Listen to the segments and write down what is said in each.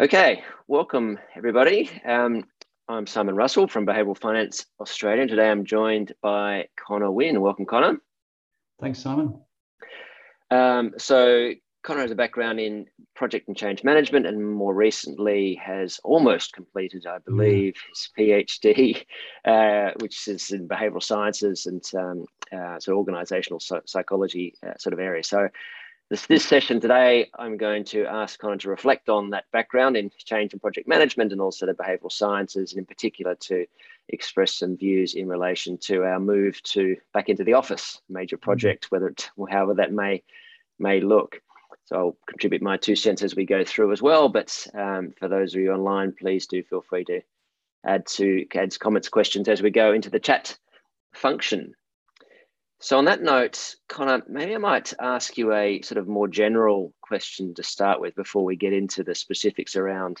Okay, welcome everybody. Um, I'm Simon Russell from Behavioural Finance Australia. Today I'm joined by Connor Wynn. Welcome, Connor. Thanks, Simon. Um, so, Connor has a background in project and change management and more recently has almost completed, I believe, his PhD, uh, which is in behavioural sciences and um, uh, sort of organisational psychology uh, sort of area. So, this, this session today, I'm going to ask Connor to reflect on that background in change and project management and also the behavioural sciences, and in particular to express some views in relation to our move to back into the office, major mm-hmm. project, whether it, however that may may look. So I'll contribute my two cents as we go through as well. But um, for those of you online, please do feel free to add to add comments, questions as we go into the chat function. So, on that note, Connor, maybe I might ask you a sort of more general question to start with before we get into the specifics around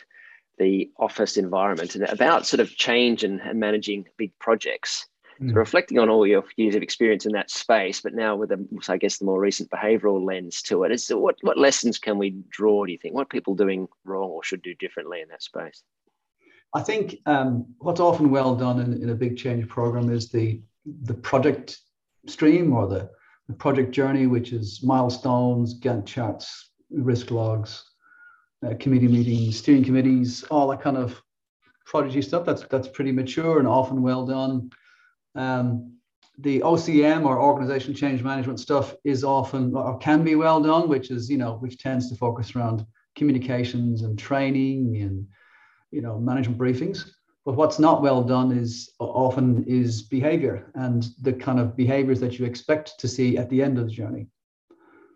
the office environment and about sort of change and, and managing big projects. Mm. So reflecting on all your years of experience in that space, but now with, a, I guess, the more recent behavioural lens to it, is what what lessons can we draw? Do you think what people doing wrong or should do differently in that space? I think um, what's often well done in, in a big change program is the the project stream or the, the project journey, which is milestones, Gantt charts, risk logs, uh, committee meetings, steering committees, all that kind of prodigy stuff. That's that's pretty mature and often well done. Um, the OCM or organization change management stuff is often or can be well done, which is you know which tends to focus around communications and training and you know management briefings. But what's not well done is often is behavior and the kind of behaviors that you expect to see at the end of the journey.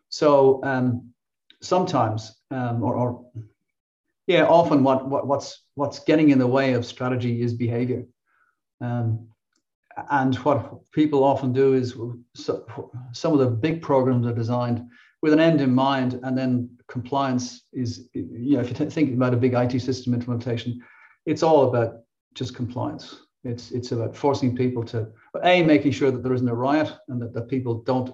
So um, sometimes, um, or, or, yeah, often what, what what's what's getting in the way of strategy is behavior. Um, and what people often do is so, some of the big programs are designed with an end in mind, and then compliance is, you know, if you're thinking about a big IT system implementation, it's all about just compliance. It's it's about forcing people to a making sure that there isn't a riot and that, that people don't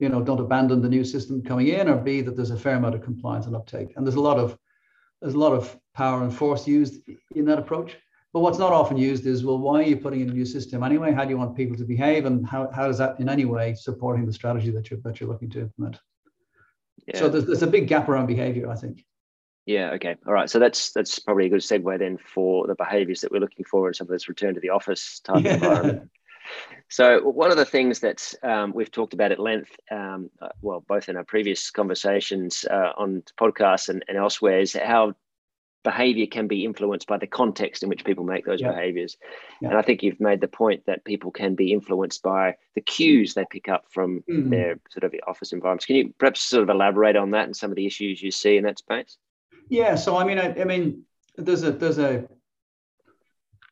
you know don't abandon the new system coming in, or b that there's a fair amount of compliance and uptake. And there's a lot of there's a lot of power and force used in that approach. But what's not often used is, well, why are you putting in a new system anyway? How do you want people to behave, and how, how is that in any way supporting the strategy that you're that you're looking to implement? Yeah. So there's, there's a big gap around behavior, I think. Yeah. Okay. All right. So that's that's probably a good segue then for the behaviours that we're looking for in some of this return to the office type yeah. environment. So one of the things that um, we've talked about at length, um, uh, well, both in our previous conversations uh, on podcasts and, and, elsewhere, is how behavior can be influenced by the context in which people make those yeah. behaviors. Yeah. And I think you've made the point that people can be influenced by the cues they pick up from mm-hmm. their sort of office environments. Can you perhaps sort of elaborate on that and some of the issues you see in that space? Yeah, so I mean, I, I mean, there's a there's a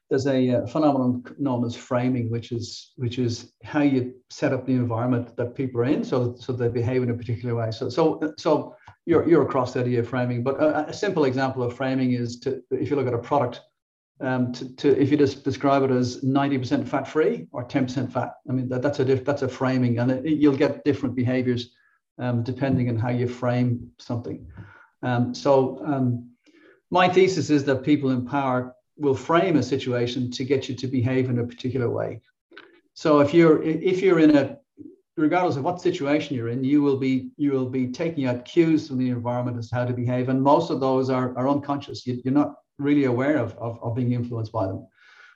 there's a uh, phenomenon known as framing, which is which is how you set up the environment that people are in, so so they behave in a particular way. So so so you're you're across the idea of framing, but a, a simple example of framing is to if you look at a product, um, to, to if you just describe it as 90% fat free or 10% fat. I mean that, that's a diff, that's a framing, and it, you'll get different behaviors um, depending on how you frame something. Um, so um, my thesis is that people in power will frame a situation to get you to behave in a particular way. So if you're if you're in a regardless of what situation you're in, you will be you will be taking out cues from the environment as to how to behave, and most of those are, are unconscious. You, are not really aware of, of, of, being influenced by them.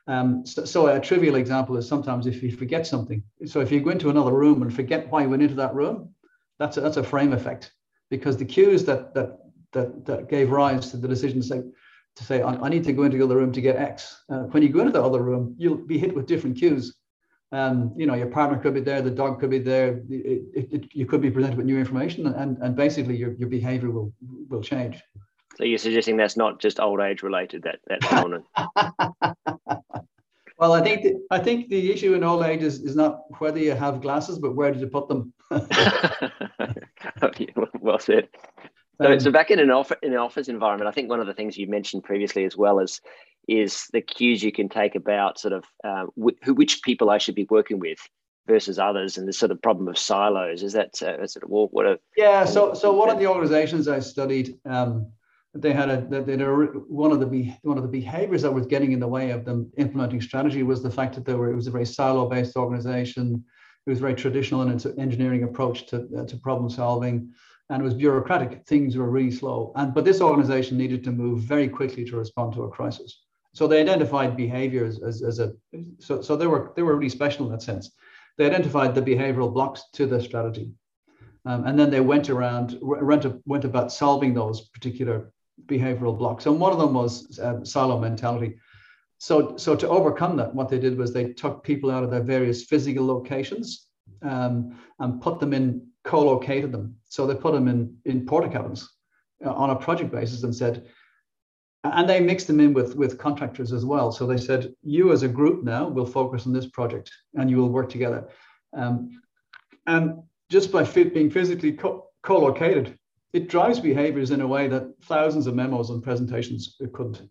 Um, so, so, a trivial example is sometimes if you forget something. So if you go into another room and forget why you went into that room, that's a, that's a frame effect because the cues that that that, that gave rise to the decision to say, to say I, I need to go into the other room to get X. Uh, when you go into the other room, you'll be hit with different cues. Um, you know, your partner could be there, the dog could be there. It, it, it, you could be presented with new information, and, and basically your, your behavior will will change. So you're suggesting that's not just old age related that that phenomenon. well, I think the, I think the issue in old age is, is not whether you have glasses, but where did you put them? well said. So, um, so back in an, office, in an office environment, I think one of the things you mentioned previously as well is is the cues you can take about sort of uh, wh- which people I should be working with versus others, and the sort of problem of silos. Is that uh, sort of what? A, yeah. So so one of the organisations I studied, um, they had a, they had a one of the one of the behaviors that was getting in the way of them implementing strategy was the fact that there were it was a very silo based organization. It was very traditional in its engineering approach to, uh, to problem solving and it was bureaucratic. Things were really slow. And but this organization needed to move very quickly to respond to a crisis. So they identified behaviors as, as a so, so they were they were really special in that sense. They identified the behavioral blocks to the strategy. Um, and then they went around went, went about solving those particular behavioral blocks. And one of them was uh, silo mentality. So, so to overcome that, what they did was they took people out of their various physical locations um, and put them in co-located them. So they put them in in Portakabins uh, on a project basis and said, and they mixed them in with with contractors as well. So they said, you as a group now will focus on this project and you will work together. Um, and just by fit, being physically co- co-located, it drives behaviors in a way that thousands of memos and presentations couldn't.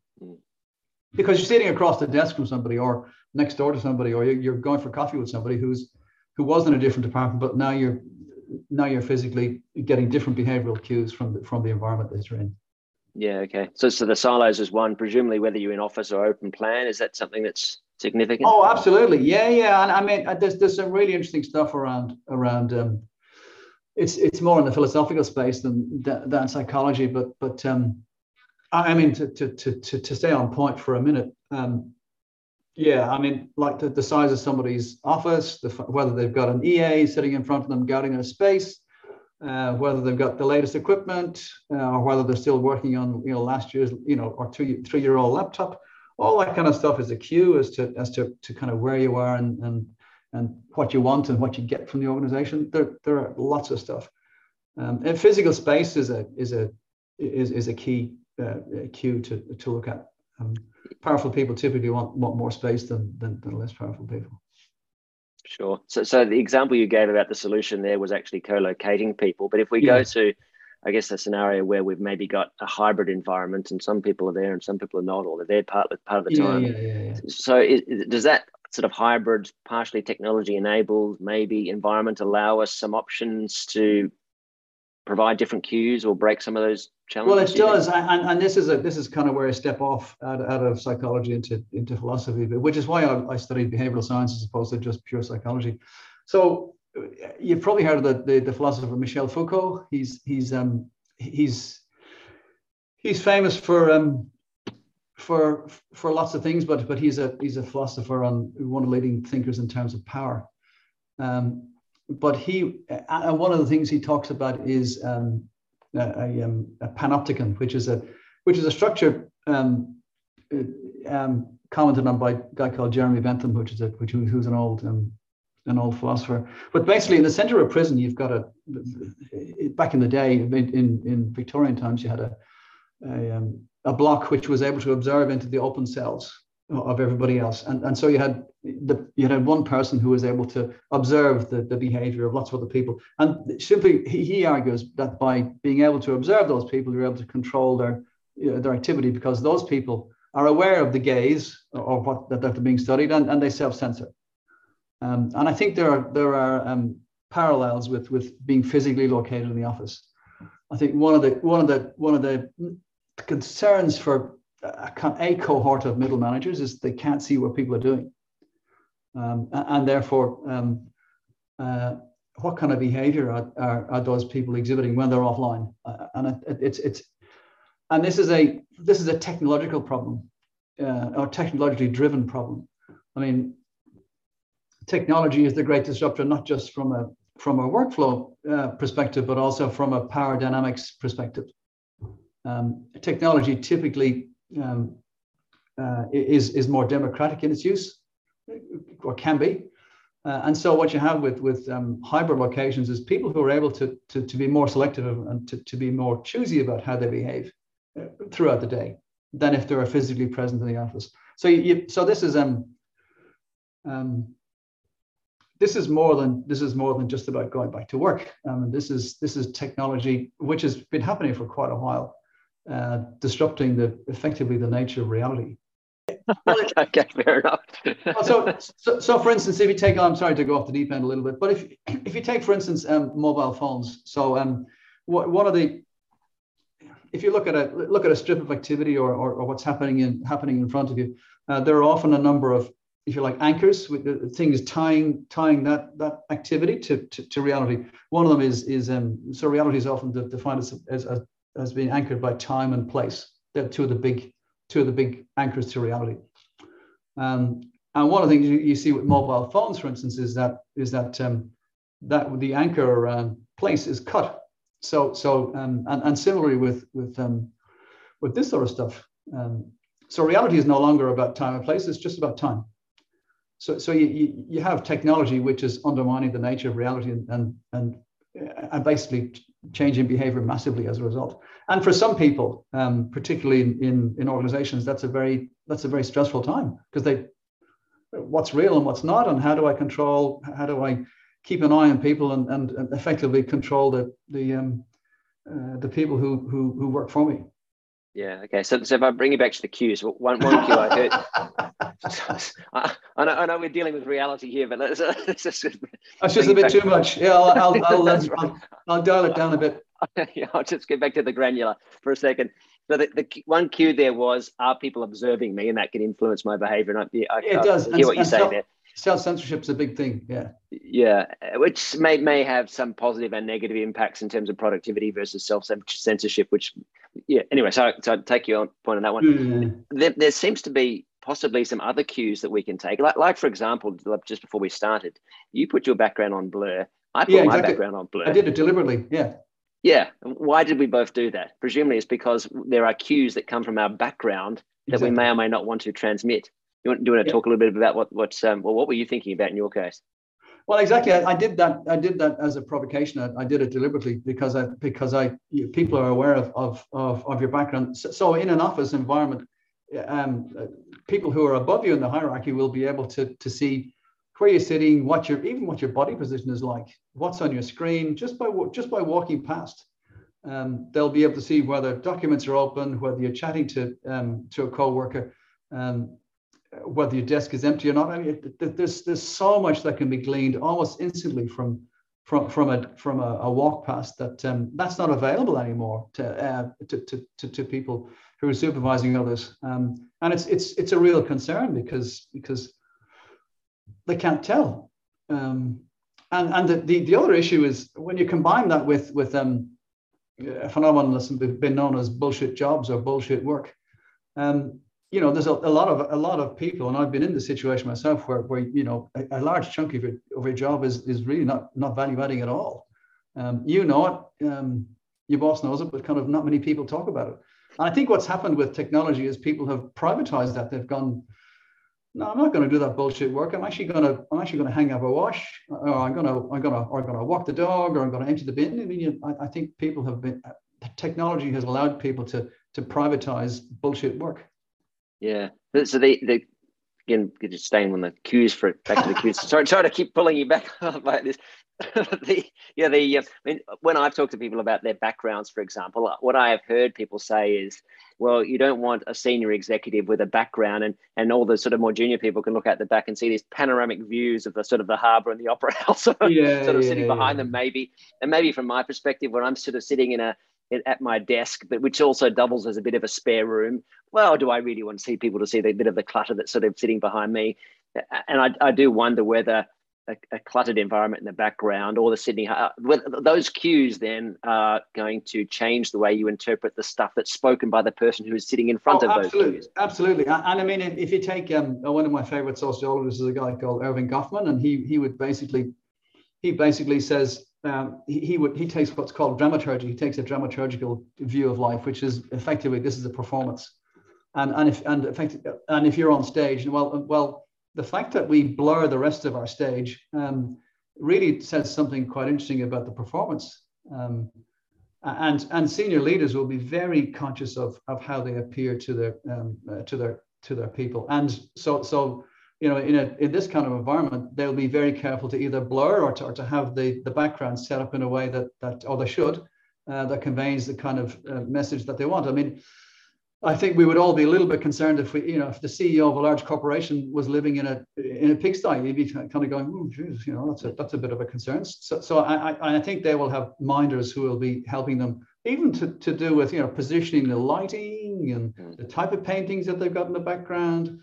Because you're sitting across the desk from somebody or next door to somebody, or you're going for coffee with somebody who's who was in a different department, but now you're now you're physically getting different behavioral cues from the, from the environment that you're in. Yeah. Okay. So, so the silos is one. Presumably, whether you're in office or open plan, is that something that's significant? Oh, absolutely. Yeah, yeah. And I mean, uh, there's there's some really interesting stuff around around. Um, it's it's more in the philosophical space than than psychology, but but um, I mean to to to to stay on point for a minute. Um, yeah, I mean, like the, the size of somebody's office, the, whether they've got an EA sitting in front of them guarding their space, uh, whether they've got the latest equipment, uh, or whether they're still working on you know last year's you know or two three year old laptop. All that kind of stuff is a cue as to as to, to kind of where you are and and and what you want and what you get from the organization. There there are lots of stuff. Um, and physical space is a is a is, is a key uh, cue to to look at. Um, powerful people typically want, want more space than, than, than less powerful people. Sure. So, so the example you gave about the solution there was actually co-locating people. But if we yeah. go to, I guess, a scenario where we've maybe got a hybrid environment and some people are there and some people are not, or they're there part, part of the time. Yeah, yeah, yeah, So is, does that sort of hybrid, partially technology enabled, maybe environment allow us some options to provide different cues or break some of those challenges? Well, it does, and, and this is a this is kind of where I step off out, out of psychology into into philosophy, which is why I, I studied behavioral science as opposed to just pure psychology. So you've probably heard of the, the, the philosopher Michel Foucault. He's he's um he's he's famous for um for for lots of things, but but he's a he's a philosopher on one of the leading thinkers in terms of power. Um, but he uh, one of the things he talks about is um, a, a, um, a, panopticon, which is a which is a structure um, uh, um, commented on by a guy called Jeremy Bentham, which is a which who's an old um, an old philosopher. But basically, in the center of prison, you've got a back in the day in in, in Victorian times, you had a a, um, a block which was able to observe into the open cells of everybody else. And, and so you had the, you had one person who was able to observe the, the behavior of lots of other people. And simply, he, he argues that by being able to observe those people, you're able to control their, you know, their activity because those people are aware of the gaze of what that they're being studied and, and they self-censor. Um, and I think there are, there are um, parallels with, with being physically located in the office. I think one of the one of the one of the concerns for a, a cohort of middle managers is they can't see what people are doing. Um, and therefore, um, uh, what kind of behavior are, are, are, those people exhibiting when they're offline? Uh, and it, it's, it's, and this is a, this is a technological problem uh, or technologically driven problem. I mean, technology is the great disruptor, not just from a, from a workflow uh, perspective, but also from a power dynamics perspective. Um, technology typically um, uh, is, is more democratic in its use, or can be. Uh, and so what you have with, with um, hybrid locations is people who are able to, to, to be more selective and to, to be more choosy about how they behave uh, throughout the day than if they're physically present in the office. So you, so this is um, um, this is more than this is more than just about going back to work. Um, this is this is technology which has been happening for quite a while uh, disrupting the effectively the nature of reality. okay, fair enough. so, so, so, for instance, if you take, I'm sorry to go off the deep end a little bit, but if if you take, for instance, um, mobile phones, so um, one of the if you look at a look at a strip of activity or, or, or what's happening in happening in front of you, uh, there are often a number of if you like anchors with the things tying tying that that activity to, to, to reality. One of them is is um, so reality is often defined as, as as as been anchored by time and place. They're two of the big two of the big anchors to reality. Um, and one of the things you, you, see with mobile phones, for instance, is that is that um, that the anchor um, place is cut. So so um, and, and similarly with with um, with this sort of stuff. Um, so reality is no longer about time and place; it's just about time. So so you, you, you have technology which is undermining the nature of reality and and and, and basically in behavior massively as a result. And for some people, um, particularly in, in, in organizations, that's a very that's a very stressful time because they what's real and what's not, and how do I control? How do I keep an eye on people and, and, and effectively control the the um, uh, the people who, who who work for me? Yeah. Okay. So, so if I bring you back to the cues, one one cue I heard. I, I, know, I know we're dealing with reality here, but let's, let's just. That's just a bit too much. Yeah, I'll I'll, I'll, I'll, I'll, I'll dial it down a bit. yeah, I'll just get back to the granular for a second. So the, the one cue there was, are people observing me, and that can influence my behaviour. And I, I, it does. I hear what you say there. Self censorship is a big thing. Yeah. Yeah, which may may have some positive and negative impacts in terms of productivity versus self censorship. Which, yeah. Anyway, so so I'd take your point on that one. Mm. There, there seems to be possibly some other cues that we can take. Like, like for example, just before we started, you put your background on Blur. I put yeah, exactly. my background on Blur. I did it deliberately. Yeah. Yeah. Why did we both do that? Presumably it's because there are cues that come from our background that exactly. we may or may not want to transmit. You want, do you want to yeah. talk a little bit about what what's um, well, what were you thinking about in your case? Well, exactly. I, I did that. I did that as a provocation. I, I, did it deliberately because I because I you, people are aware of, of of of your background. So, so in an office environment, um, people who are above you in the hierarchy will be able to to see where you're sitting, what your even what your body position is like, what's on your screen, just by just by walking past. Um, they'll be able to see whether documents are open, whether you're chatting to um, to a co-worker, um, whether your desk is empty or not. I mean, there's there's so much that can be gleaned almost instantly from from from a from a, a walk past that um, that's not available anymore to, uh, to, to, to to people who are supervising others. Um, and it's it's it's a real concern because because they can't tell. Um, and and the, the, the other issue is when you combine that with with um, a phenomenon that's been known as bullshit jobs or bullshit work. Um, you know, there's a, a, lot of a lot of people, and I've been in the situation myself where, where you know a, a large chunk of your of your job is is really not not value adding at all. Um, you know it, um, your boss knows it, but kind of not many people talk about it. And I think what's happened with technology is people have privatized that. They've gone, no, I'm not going to do that bullshit work. I'm actually going to, I'm actually going to hang up a wash, or I'm going to, I'm going to, or I'm going to walk the dog, or I'm going to empty the bin. I mean, you, I, I think people have been, technology has allowed people to to privatize bullshit work. Yeah. So they, they again, just staying on the cues for back to the cues. sorry, sorry to keep pulling you back about this. the, yeah, the uh, I mean, when I've talked to people about their backgrounds, for example, uh, what I have heard people say is, well, you don't want a senior executive with a background, and and all the sort of more junior people can look at the back and see these panoramic views of the sort of the harbour and the opera house, yeah, sort of yeah, sitting yeah, behind them, maybe. And maybe from my perspective, when I'm sort of sitting in a at my desk, but which also doubles as a bit of a spare room. Well, do I really want to see people to see the bit of the clutter that's sort of sitting behind me? And I, I do wonder whether a, a, cluttered environment in the background or the Sydney, uh, those cues then are going to change the way you interpret the stuff that's spoken by the person who is sitting in front oh, of absolutely, those cues. Absolutely. And I mean, if you take um, one of my favorite sociologists is a guy called Erving Goffman, and he, he would basically, he basically says, um, he, he would he takes what's called dramaturgy. He takes a dramaturgical view of life, which is effectively this is a performance, and and if and and if you're on stage, well well the fact that we blur the rest of our stage um, really says something quite interesting about the performance. Um, and and senior leaders will be very conscious of of how they appear to their um, uh, to their to their people. And so so you know, in, a, in this kind of environment, they'll be very careful to either blur or to, or to have the, the background set up in a way that, that or they should, uh, that conveys the kind of uh, message that they want. I mean, I think we would all be a little bit concerned if we, you know, if the CEO of a large corporation was living in a in a pigsty, he'd be kind of going, oh, geez, you know, that's a that's a bit of a concern. So, so I, I, I think they will have minders who will be helping them even to, to do with you know positioning the lighting and mm. the type of paintings that they've got in the background.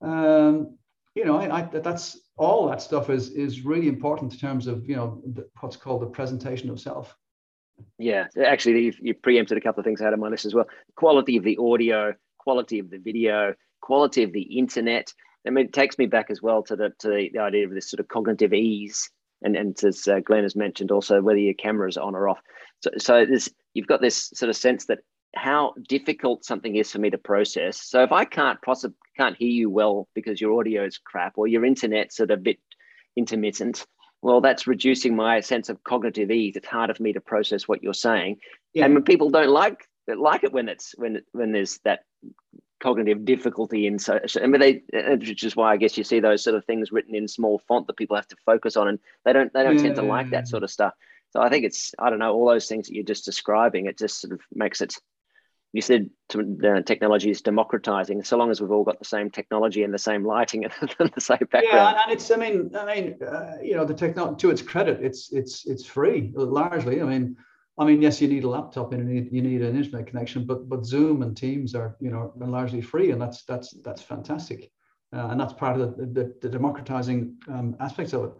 Um, you know, I, that's all that stuff is is really important in terms of you know what's called the presentation of self. Yeah, actually, you, you preempted a couple of things out of my list as well. Quality of the audio, quality of the video, quality of the internet. I mean, it takes me back as well to the to the, the idea of this sort of cognitive ease, and and as uh, Glenn has mentioned, also whether your camera is on or off. So so this you've got this sort of sense that how difficult something is for me to process. So if I can't possibly can't hear you well because your audio is crap or your internet's sort of a bit intermittent, well, that's reducing my sense of cognitive ease. It's harder for me to process what you're saying. Yeah. And when people don't like like it when it's when when there's that cognitive difficulty in so I mean they which is why I guess you see those sort of things written in small font that people have to focus on and they don't they don't yeah. tend to like that mm. sort of stuff. So I think it's I don't know all those things that you're just describing. It just sort of makes it you said the technology is democratizing. So long as we've all got the same technology and the same lighting and the same background. Yeah, and it's I mean I mean uh, you know the technology to its credit, it's it's it's free largely. I mean. I mean, yes, you need a laptop and you need, you need an internet connection, but but Zoom and Teams are you know largely free, and that's that's that's fantastic, uh, and that's part of the the, the democratizing um, aspects of it.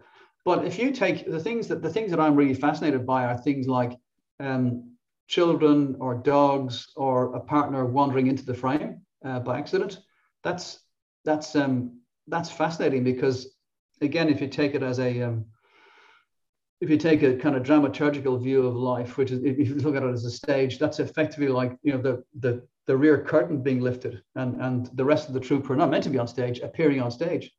But if you take the things that the things that I'm really fascinated by are things like um, children or dogs or a partner wandering into the frame uh, by accident. That's that's um, that's fascinating because again, if you take it as a um, if you take a kind of dramaturgical view of life, which is if you look at it as a stage, that's effectively like you know the the the rear curtain being lifted and and the rest of the troupe are not meant to be on stage appearing on stage.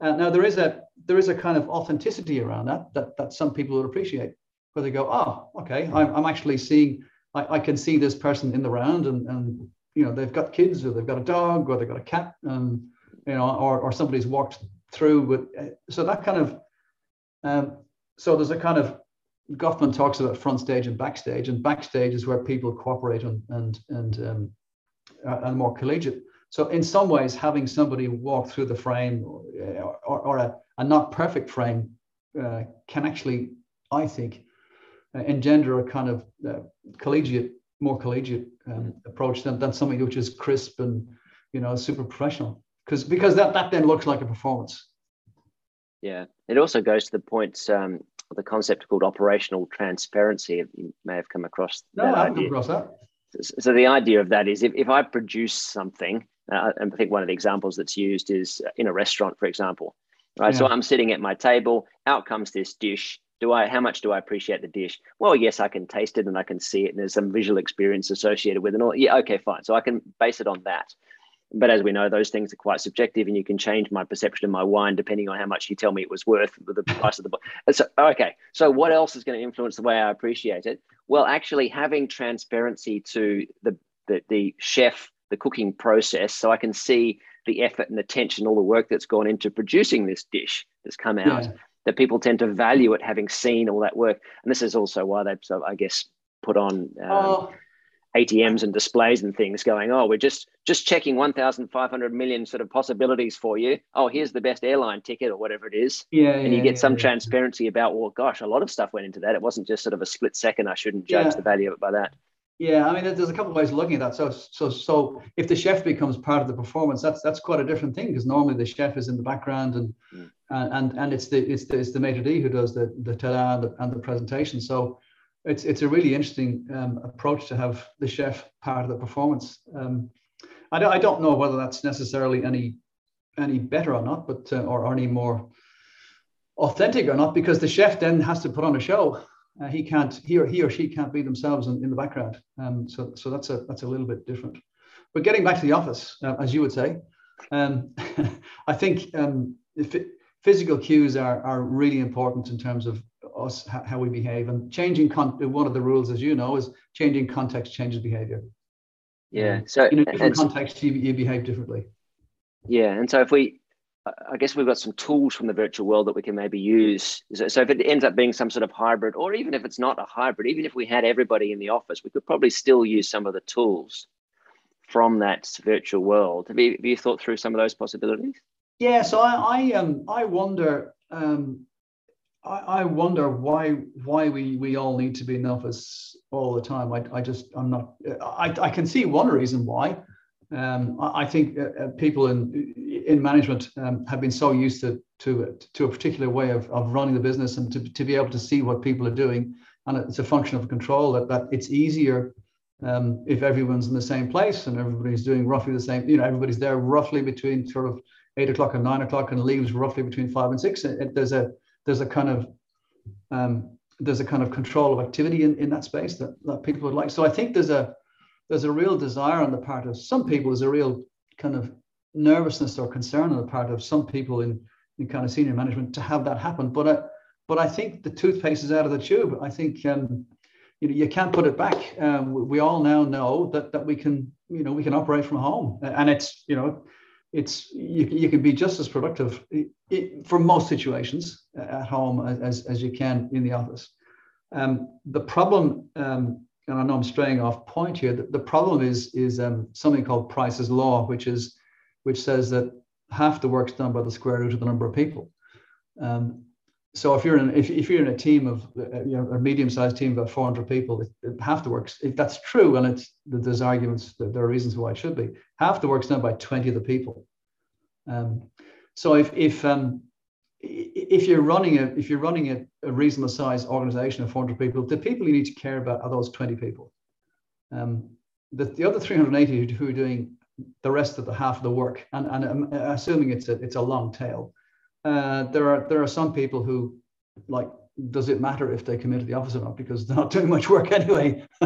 Uh, now there is a there is a kind of authenticity around that that that some people would appreciate, where they go, oh, okay, I'm, I'm actually seeing I, I can see this person in the round and, and you know they've got kids or they've got a dog or they've got a cat and you know or, or somebody's walked through with so that kind of um, so there's a kind of Goffman talks about front stage and backstage and backstage is where people cooperate and and and um, and more collegiate. So in some ways having somebody walk through the frame or, or, or a, a not perfect frame uh, can actually I think engender a kind of uh, collegiate, more collegiate um, approach than, than something which is crisp and you know super professional. Because because that that then looks like a performance. Yeah, it also goes to the point. Um, the concept called operational transparency. You may have come across no, that I haven't idea. Come across that. So the idea of that is if, if I produce something, uh, and I think one of the examples that's used is in a restaurant, for example, right? Yeah. So I'm sitting at my table, out comes this dish, do I how much do I appreciate the dish? Well, yes, I can taste it and I can see it, and there's some visual experience associated with it. All yeah, okay, fine. So I can base it on that. But as we know, those things are quite subjective, and you can change my perception of my wine depending on how much you tell me it was worth the price of the book. So okay, so what else is going to influence the way I appreciate it? Well, actually, having transparency to the the, the chef, the cooking process, so I can see the effort and attention, all the work that's gone into producing this dish that's come out. Yeah that people tend to value it having seen all that work. And this is also why they've, so I guess, put on um, oh. ATMs and displays and things going, oh, we're just just checking 1,500 million sort of possibilities for you. Oh, here's the best airline ticket or whatever it is. Yeah. And you get yeah, some yeah. transparency about, well, gosh, a lot of stuff went into that. It wasn't just sort of a split second. I shouldn't judge the value of it by that. Yeah, I mean, there's a couple of ways of looking at that. So, so, so if the chef becomes part of the performance, that's that's quite a different thing because normally the chef is in the background and mm. and, and and it's the it's the it's the maitre d who does the the ta and the, and the presentation. So, it's it's a really interesting um, approach to have the chef part of the performance. Um, I don't I don't know whether that's necessarily any any better or not, but uh, or any more authentic or not, because the chef then has to put on a show uh, he can't he or he or she can't be themselves in, in the background. Um, so so that's a that's a little bit different. But getting back to the office, uh, as you would say, um, I think um, physical cues are are really important in terms of us how we behave and changing con- one of the rules as you know is changing context changes behavior yeah um, so in a different context you, you behave differently yeah and so if we I guess we've got some tools from the virtual world that we can maybe use. So, if it ends up being some sort of hybrid, or even if it's not a hybrid, even if we had everybody in the office, we could probably still use some of the tools from that virtual world. Have you, have you thought through some of those possibilities? Yeah. So I, I um I wonder um I, I wonder why why we we all need to be in the office all the time. I, I just I'm not. I, I can see one reason why. Um, I, I think uh, uh people in in management um, have been so used to to to a particular way of, of running the business and to, to be able to see what people are doing, and it's a function of control that that it's easier um, if everyone's in the same place and everybody's doing roughly the same. You know, everybody's there roughly between sort of eight o'clock and nine o'clock, and leaves roughly between five and six. It, there's a there's a kind of um, there's a kind of control of activity in, in that space that, that people would like. So I think there's a there's a real desire on the part of some people, there's a real kind of nervousness or concern on the part of some people in, in kind of senior management to have that happen. But I, but I think the toothpaste is out of the tube. I think um, you know you can't put it back. Um, we all now know that that we can you know we can operate from home, and it's you know it's you, you can be just as productive it, for most situations at home as, as you can in the office. Um, the problem, um, and I know I'm straying off point here, the, the problem is, is um, something called Price's Law, which, is, which says that half the work's done by the square root of the number of people. Um, so if you're in if, if you're in a team of uh, you know a medium-sized team of about 400 people, it, it, half the work's if that's true, and it's there's arguments there are reasons why it should be. Half the work's done by 20 of the people. Um, so if if um, if you're running a if you're running a, a, reasonable sized organization of 400 people, the people you need to care about are those 20 people. Um, the, the other 380 who are doing the rest of the half of the work, and, and um, assuming it's a it's a long tail, uh, there are there are some people who like does it matter if they come into the office or not? Because they're not doing much work anyway.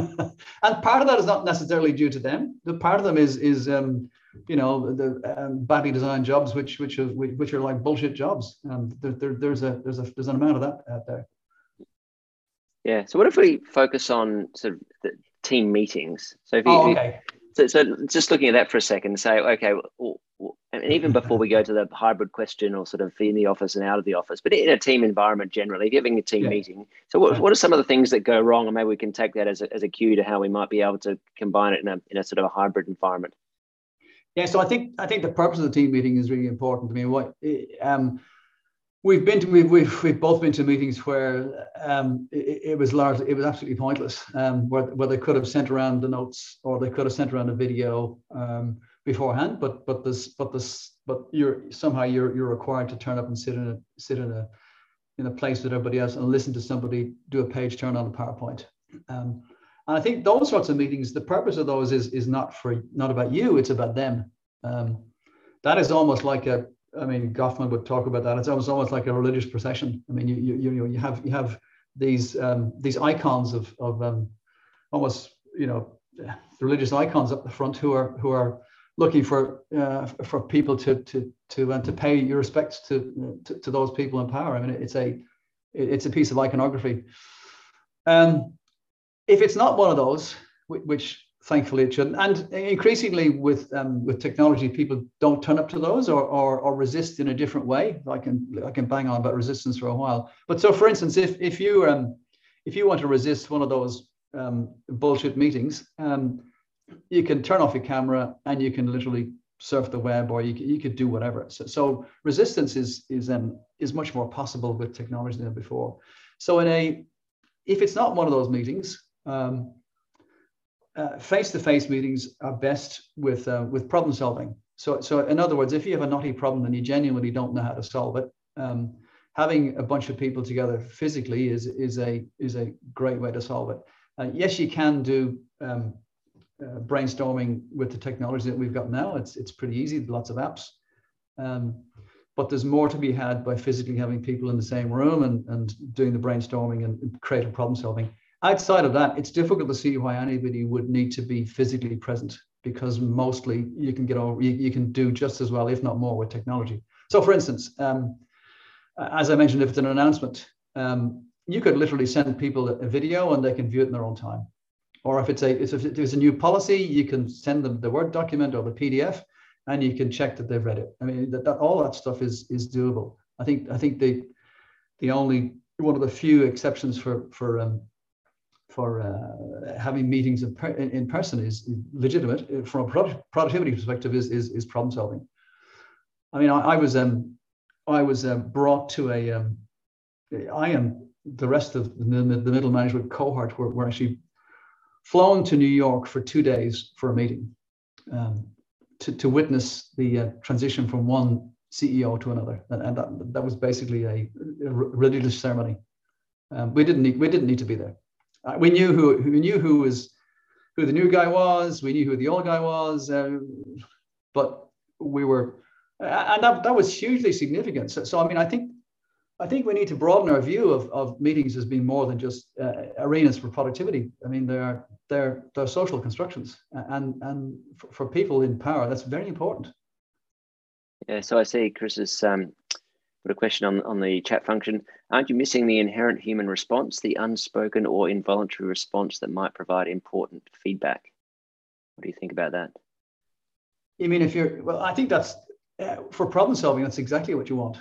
And part of that is not necessarily due to them. The part of them is is um, you know the um, badly designed jobs which which are which are like bullshit jobs and there, there, there's a there's a there's an amount of that out there yeah so what if we focus on sort of the team meetings so if you, oh, okay. so, so just looking at that for a second say okay well, and even before we go to the hybrid question or sort of in the office and out of the office, but in a team environment generally, if you're having a team yeah. meeting, so what, what are some of the things that go wrong? And maybe we can take that as a, as a cue to how we might be able to combine it in a, in a sort of a hybrid environment. Yeah, so I think I think the purpose of the team meeting is really important. I mean, what um, we've been to we've, we've we've both been to meetings where um, it, it, was largely it was absolutely pointless. Um, where where they could have sent around the notes or they could have sent around a video. Um, beforehand, but but this but this but you're somehow you're you're required to turn up and sit in a sit in a in a place with everybody else and listen to somebody do a page turn on a PowerPoint. Um, and I think those sorts of meetings, the purpose of those is is not for not about you, it's about them. Um, that is almost like a I mean, Goffman would talk about that. It's almost almost like a religious procession. I mean, you you you you have you have these um, these icons of of um, almost you know religious icons up the front who are who are looking for uh, for people to to to uh, to pay your respects to, to, to those people in power. I mean, it's a it's a piece of iconography. Um, if it's not one of those, which thankfully it shouldn't, and increasingly with um, with technology, people don't turn up to those or, or or resist in a different way. I can I can bang on about resistance for a while. But so, for instance, if if you um if you want to resist one of those um, bullshit meetings, um, you can turn off your camera and you can literally surf the web or you, you could do whatever. So, so resistance is is um, is much more possible with technology than before. So in a if it's not one of those meetings, um, uh, face-to-face meetings are best with uh, with problem solving. So so in other words, if you have a knotty problem and you genuinely don't know how to solve it, um, having a bunch of people together physically is is a is a great way to solve it. Uh, yes, you can do um, uh, brainstorming with the technology that we've got now. It's it's pretty easy. Lots of apps, um, but there's more to be had by physically having people in the same room and and doing the brainstorming and creative problem solving. Outside of that, it's difficult to see why anybody would need to be physically present because mostly you can get over you, you can do just as well, if not more, with technology. So, for instance, um, as I mentioned, if it's an announcement, um, you could literally send people a video and they can view it in their own time. Or if it's a if there's a new policy, you can send them the Word document or the PDF, and you can check that they've read it. I mean, that, that all that stuff is is doable. I think I think the the only one of the few exceptions for for um, for uh, having meetings in, per, in, person is legitimate from a productivity perspective is, is, is problem solving. I mean, I, I was um, I was uh, brought to a um, I and the rest of the, the middle management cohort were, were actually flown to New York for two days for a meeting um, to, to witness the uh, transition from one CEO to another, and, and that, that was basically a, a religious ceremony. Um, we didn't need we didn't need to be there. Uh, we knew who we knew who was who the new guy was. We knew who the old guy was, uh, but we were, and that, that was hugely significant. So, so I mean, I think I think we need to broaden our view of, of meetings as being more than just uh, arenas for productivity. I mean, they're they're they're social constructions, and and for, for people in power, that's very important. Yeah, so I see Chris has um, put a question on, on the chat function. Aren't you missing the inherent human response, the unspoken or involuntary response that might provide important feedback? What do you think about that? You mean if you're, well, I think that's, uh, for problem solving, that's exactly what you want.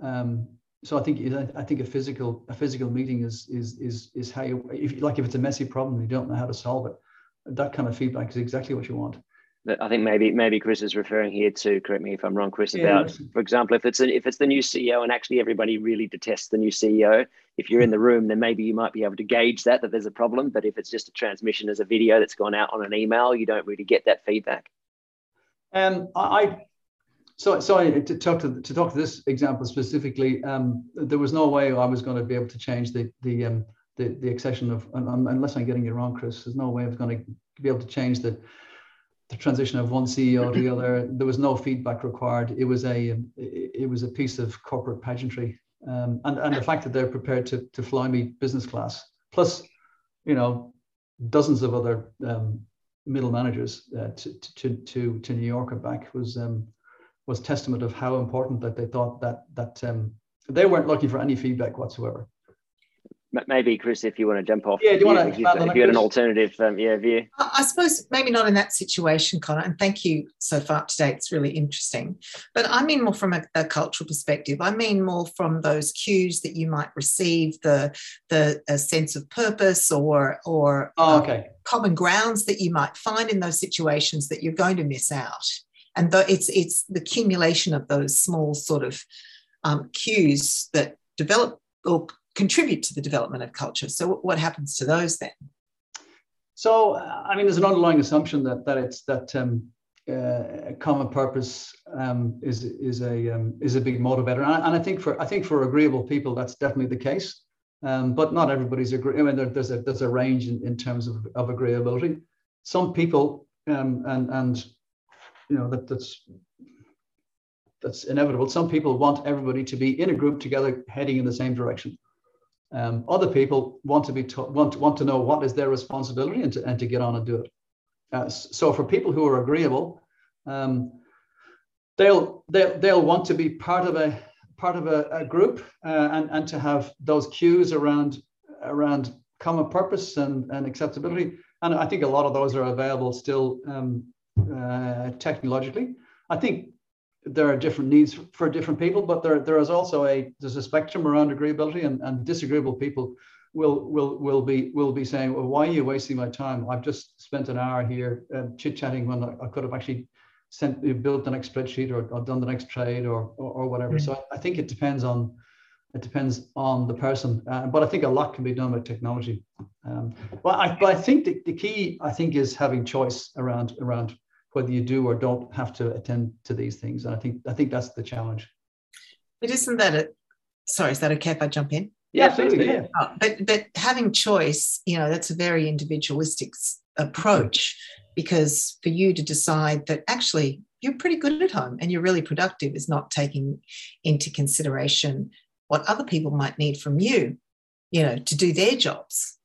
Um, so I think I think a physical a physical meeting is is is is how you if like if it's a messy problem you don't know how to solve it, that kind of feedback is exactly what you want. I think maybe maybe Chris is referring here to correct me if I'm wrong, Chris. About for example, if it's a, if it's the new CEO and actually everybody really detests the new CEO, if you're in the room, then maybe you might be able to gauge that that there's a problem. But if it's just a transmission as a video that's gone out on an email, you don't really get that feedback. Um, I so sorry to talk to to talk to this example specifically. Um, there was no way I was going to be able to change the the um, the, the accession of unless I'm getting it wrong, Chris. There's no way I was going to be able to change the the transition of one CEO to the other. There was no feedback required. It was a it was a piece of corporate pageantry, um, and and the fact that they're prepared to to fly me business class, plus, you know, dozens of other um, middle managers uh, to, to to to New York and back was um, was testament of how important that they thought that that um, they weren't looking for any feedback whatsoever maybe Chris, if you want to jump off, yeah, do you want to? If you, if you had an alternative, um, yeah, view. I suppose maybe not in that situation, Connor. And thank you so far today. It's really interesting. But I mean more from a, a cultural perspective. I mean more from those cues that you might receive, the the sense of purpose or or oh, okay. um, common grounds that you might find in those situations that you're going to miss out. And th- it's it's the accumulation of those small sort of um, cues that develop or contribute to the development of culture. So what happens to those then? So I mean, there's an underlying assumption that that it's that um, uh, common purpose um, is is a um, is a big motivator, and I, and I, think for I think for agreeable people that's definitely the case. Um, but not everybody's agree. I mean, there, there's a there's a range in, in terms of, of agreeability. Some people um, and and you know that that's that's inevitable. Some people want everybody to be in a group together, heading in the same direction. Um, other people want to be to, want want to know what is their responsibility and to, and to get on and do it. Uh, so for people who are agreeable, um, they'll they'll they'll want to be part of a part of a, a group uh, and and to have those cues around around common purpose and, and acceptability. And I think a lot of those are available still um, uh, technologically. I think there are different needs for different people, but there, there is also a there's a spectrum around agreeability and, and disagreeable people will will will be will be saying, well, why are you wasting my time? I've just spent an hour here uh, chit chatting when I, I, could have actually sent built the next spreadsheet or, or done the next trade or or, or whatever. Mm-hmm. So I, I, think it depends on it depends on the person, uh, but I think a lot can be done with technology. Um, but I but I think the, the key I think is having choice around around whether you do or don't have to attend to these things. And I think I think that's the challenge. But isn't that a sorry, is that okay if I jump in? Yeah, absolutely. Yeah. Oh, but but having choice, you know, that's a very individualistic approach because for you to decide that actually you're pretty good at home and you're really productive is not taking into consideration what other people might need from you, you know, to do their jobs.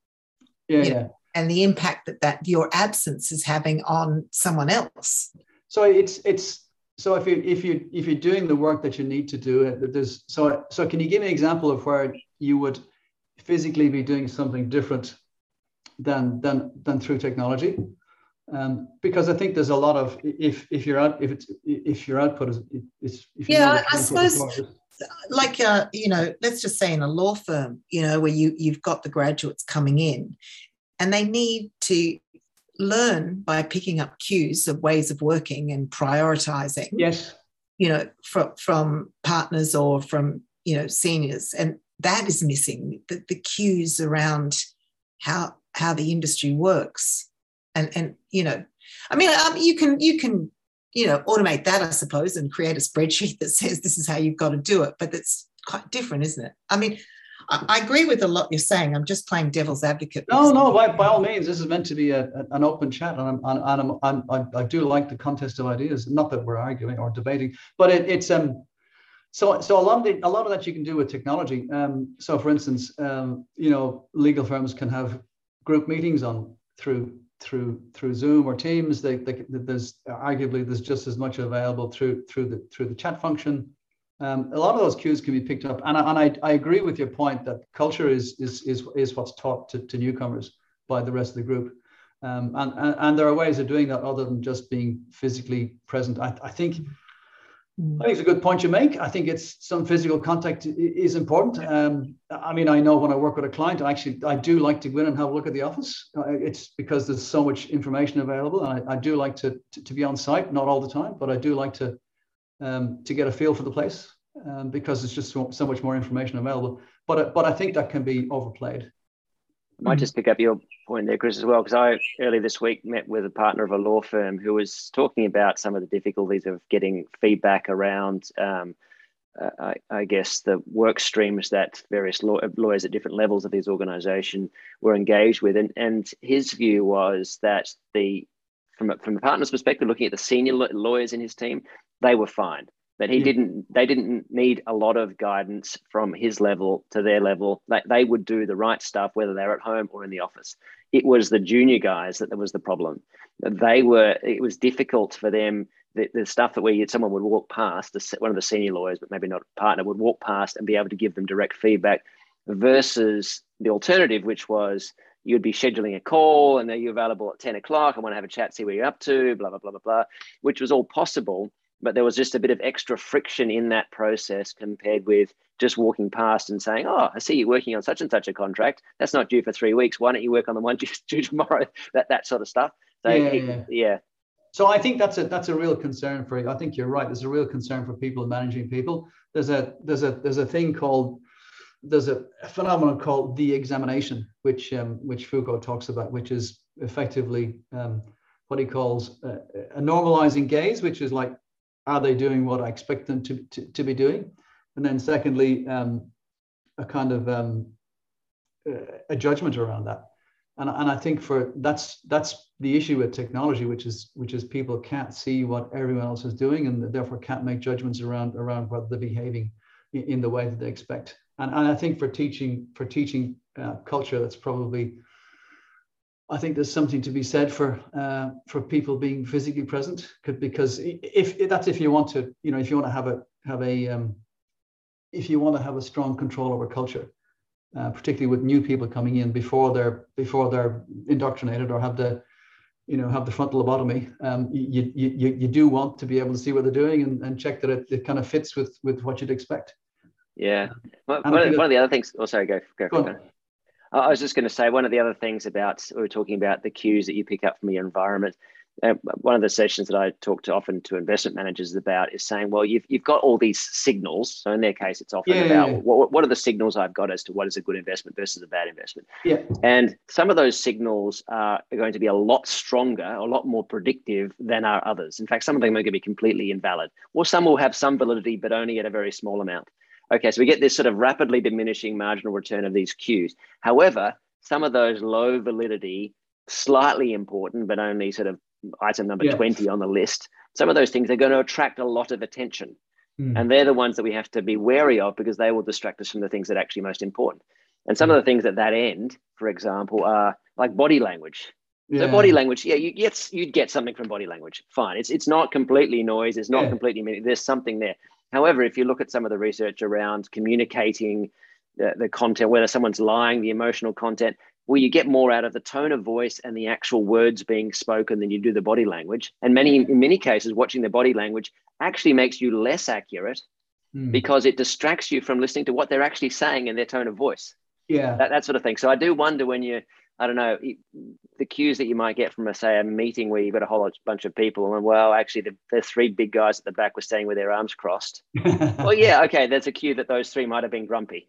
Yeah, yeah and the impact that that your absence is having on someone else. So it's it's so if you if you if you're doing the work that you need to do it there's so so can you give me an example of where you would physically be doing something different than than than through technology? Um, because I think there's a lot of if if you're out if it's if your output is is yeah I suppose like uh, you know let's just say in a law firm you know where you you've got the graduates coming in and they need to learn by picking up cues of ways of working and prioritizing yes you know from from partners or from you know seniors and that is missing. The, the cues around how how the industry works, and and you know, I mean, um, you can you can you know automate that, I suppose, and create a spreadsheet that says this is how you've got to do it. But it's quite different, isn't it? I mean, I, agree with a lot you're saying. I'm just playing devil's advocate. No, no, by, by all means, this is meant to be a, an open chat, and, I'm, and I'm, I'm, i do like the contest of ideas. Not that we're arguing or debating, but it, it's um. So, so a lot of the, a lot of that you can do with technology. Um, so, for instance, um, you know, legal firms can have group meetings on through through through Zoom or Teams. They, they, there's arguably there's just as much available through through the through the chat function. Um, a lot of those cues can be picked up, and, I, and I, I agree with your point that culture is is is, is what's taught to, to newcomers by the rest of the group, um, and, and, and there are ways of doing that other than just being physically present. I, I think. I think it's a good point you make. I think it's some physical contact is important. Um, I mean, I know when I work with a client, I actually I do like to go in and have a look at the office. Uh, it's because there's so much information available, and I, I do like to, to, to be on site, not all the time, but I do like to um, to get a feel for the place um, because it's just so, so, much more information available. But but I think that can be overplayed. I might just pick up your point there, Chris, as well, because I earlier this week met with a partner of a law firm who was talking about some of the difficulties of getting feedback around. Um, uh, I, I, guess the work streams that various law, lawyers at different levels of his organization were engaged with. And, and his view was that the from a, from a partner's perspective, looking at the senior lawyers in his team, they were fine. That he yeah. didn't, they didn't need a lot of guidance from his level to their level. They, they would do the right stuff, whether they're at home or in the office. It was the junior guys that was the problem. They were, it was difficult for them. The, the stuff that where someone would walk past, one of the senior lawyers, but maybe not a partner, would walk past and be able to give them direct feedback versus the alternative, which was you'd be scheduling a call and are you available at 10 o'clock? I want to have a chat, see where you're up to, blah, blah, blah, blah, blah, which was all possible. But there was just a bit of extra friction in that process compared with just walking past and saying, Oh, I see you're working on such and such a contract. That's not due for three weeks. Why don't you work on the one due tomorrow? That that sort of stuff. So yeah, it, yeah. yeah. So I think that's a that's a real concern for you. I think you're right. There's a real concern for people managing people. There's a there's a there's a thing called there's a, phenomenon called the examination, which um, which Foucault talks about, which is effectively um, what he calls a, a, normalizing gaze, which is like, are they doing what I expect them to, to, to be doing? And then secondly, um, a kind of um, a judgment around that. And, and I think for that's that's the issue with technology, which is which is people can't see what everyone else is doing and therefore can't make judgments around around whether they're behaving in, in the way that they expect and, and I think for teaching for teaching uh, culture, that's probably I think there's something to be said for uh, for people being physically present, because if, if, that's if you want to, you know, if you want to have a have a um, if you want to have a strong control over culture, uh, particularly with new people coming in before they're before they're indoctrinated or have the you know have the frontal lobotomy um, you, you you you do want to be able to see what they're doing and, and check that it, it kind of fits with with what you'd expect yeah. One, one, of the other things, oh, sorry, go, go, go, go. I was just going to say one of the other things about, we were talking about the cues that you pick up from your environment. Uh, one of the sessions that I talk to often to investment managers about is saying, well, you've, you've got all these signals. So in their case, it's often yeah, about yeah. What, what are the signals I've got as to what is a good investment versus a bad investment. Yeah. And some of those signals are going to be a lot stronger, a lot more predictive than are others. In fact, some of them are going to be completely invalid, or some will have some validity, but only at a very small amount. Okay, so we get this sort of rapidly diminishing marginal return of these cues. However, some of those low validity, slightly important, but only sort of item number 20 on the list, some of those things are going to attract a lot of attention. Mm. And they're the ones that we have to be wary of because they will distract us from the things that are actually most important. And some mm. of the things at that end, for example, are like body language. Yeah. So body language, yeah, you get you'd get something from body language. Fine. It's it's not completely noise, it's not yeah. completely there's something there. However, if you look at some of the research around communicating the, the content, whether someone's lying, the emotional content, well, you get more out of the tone of voice and the actual words being spoken than you do the body language. And many, in many cases, watching the body language actually makes you less accurate mm. because it distracts you from listening to what they're actually saying in their tone of voice. Yeah, that, that sort of thing. So I do wonder when you I don't know, the cues that you might get from a say a meeting where you've got a whole bunch of people and well, actually the, the three big guys at the back were standing with their arms crossed. well, yeah, okay, there's a cue that those three might have been grumpy.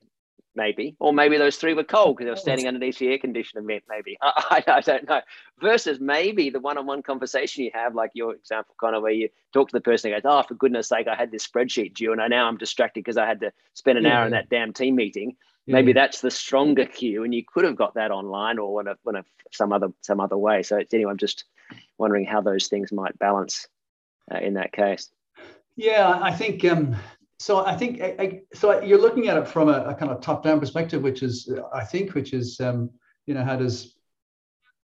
maybe, or maybe those three were cold because they were standing underneath the air conditioner. Maybe I, I, I don't know. Versus maybe the one-on-one conversation you have, like your example, kind of where you talk to the person and goes, "Oh, for goodness' sake, I had this spreadsheet due, and I now I'm distracted because I had to spend an yeah, hour in that damn team meeting." Yeah, maybe that's the stronger cue, and you could have got that online or in a, in a, some other some other way. So anyway, I'm just wondering how those things might balance uh, in that case. Yeah, I think um, so. I think I, I, so. You're looking at it from a, a, kind of top-down perspective, which is, I think, which is, um, you know, how does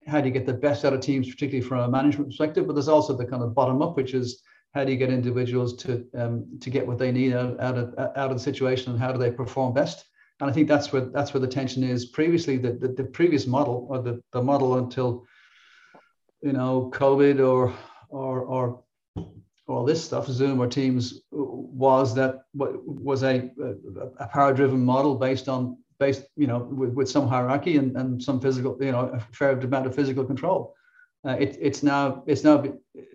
how do you get the best out of teams, particularly from a management perspective? But there's also the kind of bottom-up, which is how do you get individuals to um, to get what they need out, out of out of the situation, and how do they perform best? And I think that's where that's where the tension is. Previously, the the, the previous model or the, the model until you know COVID or or or all this stuff, Zoom or Teams, was that was a, a power driven model based on based you know with, with some hierarchy and, and some physical you know a fair amount of physical control. Uh, it, it's now it's now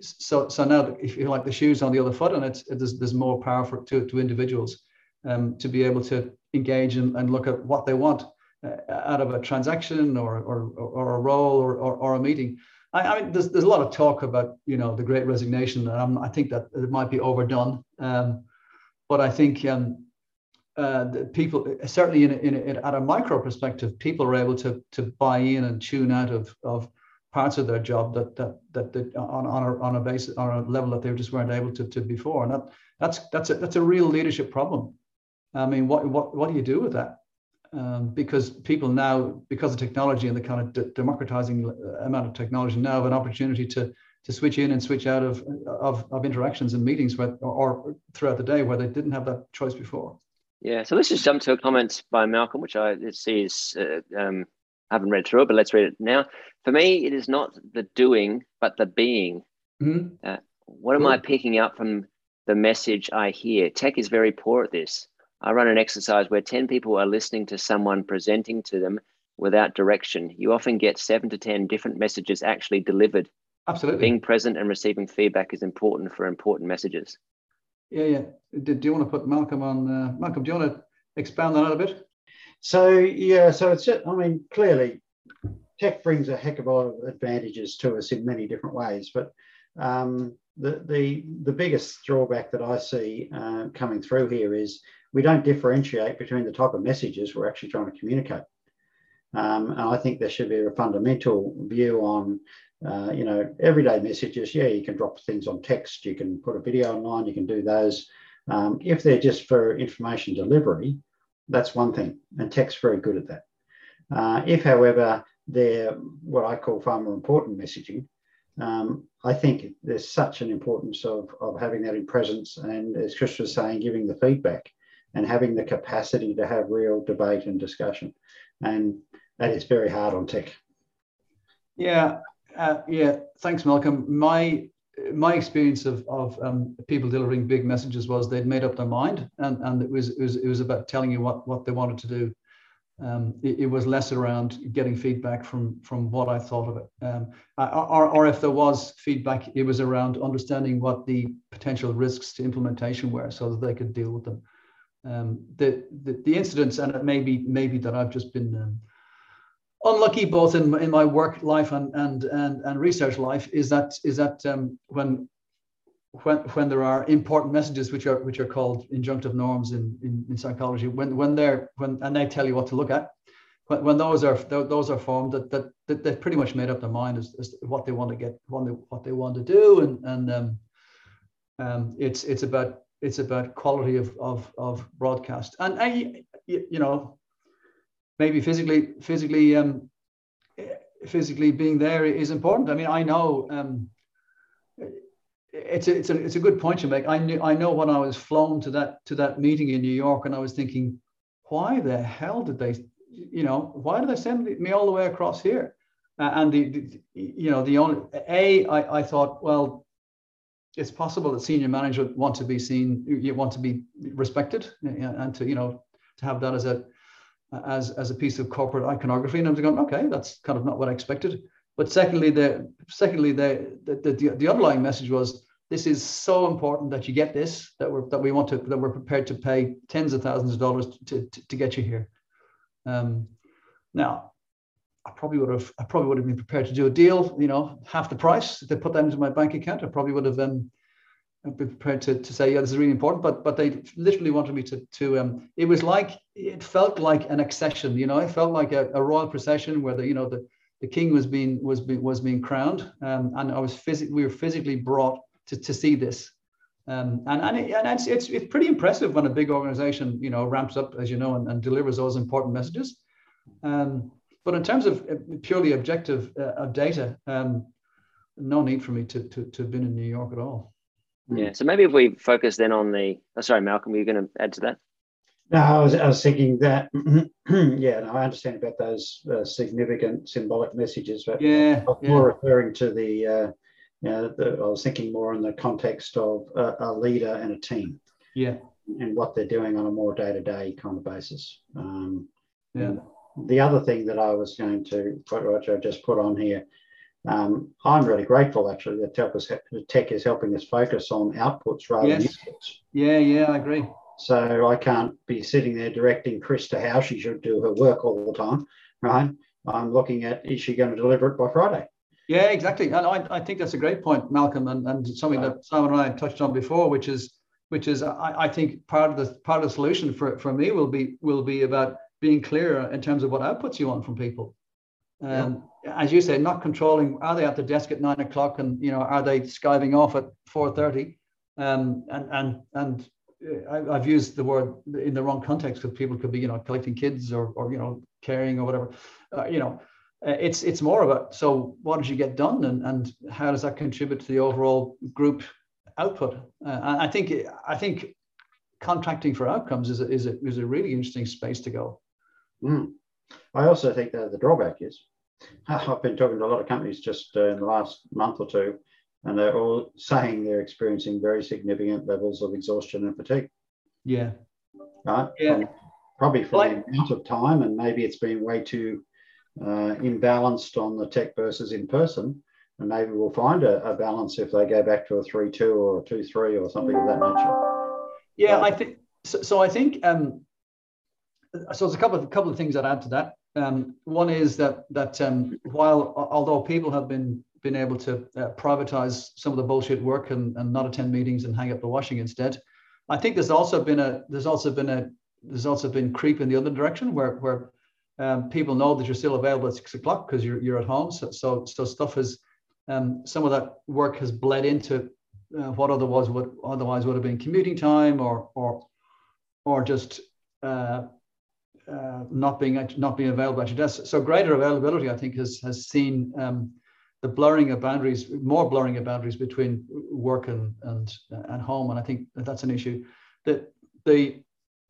so so now if you like the shoes on the other foot and it's it, there's, there's more power for to, to individuals um, to be able to engage and, and look at what they want uh, out of a transaction or or, or a role or, or, or a meeting I, I, mean, there's, there's a lot of talk about, you know, the great resignation. And I think that it might be overdone. Um, but I think um, uh, people, certainly in, in, in, at a micro perspective, people are able to, to buy in and tune out of, of parts of their job that, that, that, that on, on, a, on a basis, on a level that they just weren't able to, to before. And that, that's, that's, a, that's a real leadership problem. I mean, what, what, what do you do with that? um, because people now, because of technology and the kind of de- democratizing uh, amount of technology, now have an opportunity to to switch in and switch out of of, of interactions and meetings where, or throughout the day where they didn't have that choice before. Yeah, so let's just jump to a comment by Malcolm, which I see is uh, um, I haven't read through it, but let's read it now. For me, it is not the doing, but the being. Mm-hmm. Uh, what am I picking up from the message I hear? Tech is very poor at this. I run an exercise where 10 people are listening to someone presenting to them without direction. You often get seven to 10 different messages actually delivered. Absolutely. Being present and receiving feedback is important for important messages. Yeah, yeah. Do, do you want to put Malcolm on? Uh, Malcolm, do you want to expand on that a bit? So, yeah, so it's, I mean, clearly tech brings a heck of a lot of advantages to us in many different ways, but um, the, the, the biggest drawback that I see uh, coming through here is we don't differentiate between the type of messages we're actually trying to communicate. Um, and I think there should be a fundamental view on, uh, you know, everyday messages. Yeah, you can drop things on text, you can put a video online, you can do those. Um, if they're just for information delivery, that's one thing, and tech's very good at that. Uh, if, however, they're what I call far more important messaging, um, I think there's such an importance of, of having that in presence, and as Chris was saying, giving the feedback and having the capacity to have real debate and discussion. And that is very hard on tech. Yeah, uh, yeah. Thanks, Malcolm. My my experience of, of um, people delivering big messages was they'd made up their mind, and, and it was it was it was about telling you what what they wanted to do. Um, it, it, was less around getting feedback from from what I thought of it, um, or, or if there was feedback, it was around understanding what the potential risks to implementation were, so that they could deal with them um, the, the, the incidents, and it may be maybe that I've just been um, unlucky both in, in my work life and, and and and research life is that is that um, when when when there are important messages which are which are called injunctive norms in, in, in psychology when when they're when and they tell you what to look at when, when those are those are formed that that, that they've pretty much made up their mind as, as what they want to get what they, what they want to do and and um, um, it's it's about it's about quality of of, of broadcast. And I, you know maybe physically physically um, physically being there is important. I mean i know um, it's a, it's a it's a good point you make. I knew i know when i was flown to that to that meeting in new york and i was thinking why the hell did they you know why did they send me all the way across here? Uh, and the, the, you know the only a I, I thought well it's possible that senior management want to be seen, you want to be respected, and to you know to have that as a as as a piece of corporate iconography. And I'm going, okay, that's kind of not what I expected. But secondly, the secondly the the, the, the underlying message was this is so important that you get this that we're that we want to that we're prepared to pay tens of thousands of dollars to, to, to get you here Um, now, I probably would have I probably would have been prepared to do a deal, you know, half the price. If they put that into my bank account, I probably would have um, been prepared to, to say, yeah, this is really important. But but they literally wanted me to to um, it was like it felt like an accession, you know, it felt like a, a royal procession where the you know the the king was being was being was being crowned, um, and I was physically we were physically brought to, to see this. Um, and and, it, and it's, it's, it's pretty impressive when a big organization you know ramps up as you know and, and delivers those important messages. Um, but in terms of uh, purely objective uh, of data, um, no need for me to, to, to have been in New York at all. Yeah. So maybe if we focus then on the, oh, sorry, Malcolm, were you going to add to that? No, I was, I was thinking that, yeah, no, I understand about those uh, significant symbolic messages, but yeah, I was more referring to the, uh, you know, the, I was thinking more in the context of a, a, leader and a team. Yeah. And what they're doing on a more day to day kind of basis. Um, yeah the other thing that I was going to put, which I just put on here, um, I'm really grateful actually that tech is, tech is helping us focus on outputs rather yes. than inputs. Yeah, yeah, I agree. So I can't be sitting there directing Chris to how she should do her work all the time, right? I'm looking at is she going to deliver it by Friday? Yeah, exactly. And I, I think that's a great point, Malcolm, and, and something that Simon and I touched on before, which is which is I, I think part of the part of the solution for, for me will be will be about being clear in terms of what outputs you want from people. Um, yeah. As you say, not controlling. Are they at the desk at nine o'clock, and you know, are they skiving off at four thirty? Um, and and and uh, I, have used the word in the wrong context because people could be, you know, collecting kids or or you know, caring or whatever. Uh, you know, uh, it's it's more about so what did you get done, and and how does that contribute to the overall group output? Uh, I think I think contracting for outcomes is a, is a, is a really interesting space to go. Mm. I also think that the drawback is I've been talking to a lot of companies just uh, in the last month or two, and they're all saying they're experiencing very significant levels of exhaustion and fatigue. Yeah. Right. Yeah. From, probably for the amount of time, and maybe it's been way too uh, imbalanced on the tech versus in person. And maybe we'll find a, a balance if they go back to a three-two or a two-three or something of that nature. Yeah, I think so. So I think um, so there's a couple of couple of things that add to that. Um, one is that that um, while although people have been been able to uh, privatize some of the bullshit work and, and not attend meetings and hang up the washing instead, I think there's also been a there's also been a there's also been creep in the other direction where where um, people know that you're still available at six o'clock because you're you're at home. So so so stuff has um, some of that work has bled into uh, what otherwise would otherwise would have been commuting time or or or just uh, uh, not being not being available your desk. So greater availability, I think, has has seen um, the blurring of boundaries, more blurring of boundaries between work and and and home, and I think that that's an issue. The the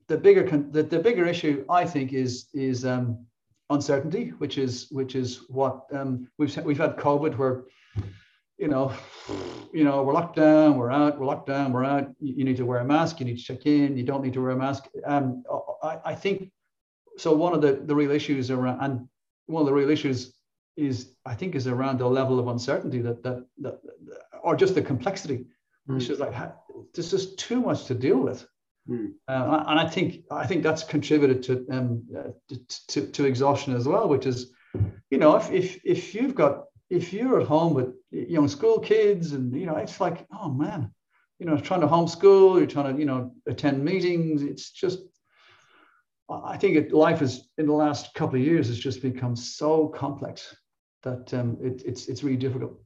the bigger the, the bigger issue, I think, is is um, uncertainty, which is which is what um, we've we've had COVID where you know, you know, we're locked down, we're out, we're locked down, we're out. You, you, need to wear a mask, you need to check in, you don't need to wear a mask. Um, I, I think so one of the, the real issues around and one of the real issues is I think is around the level of uncertainty that that, that or just the complexity. Mm. It's just like this is too much to deal with. Mm. Uh, and I think I think that's contributed to, um, to to exhaustion as well, which is, you know, if if if you've got if you're at home with young school kids and you know it's like oh man, you know trying to homeschool, you're trying to you know attend meetings, it's just I think it, life is in the last couple of years has just become so complex that um, it, it's it's really difficult.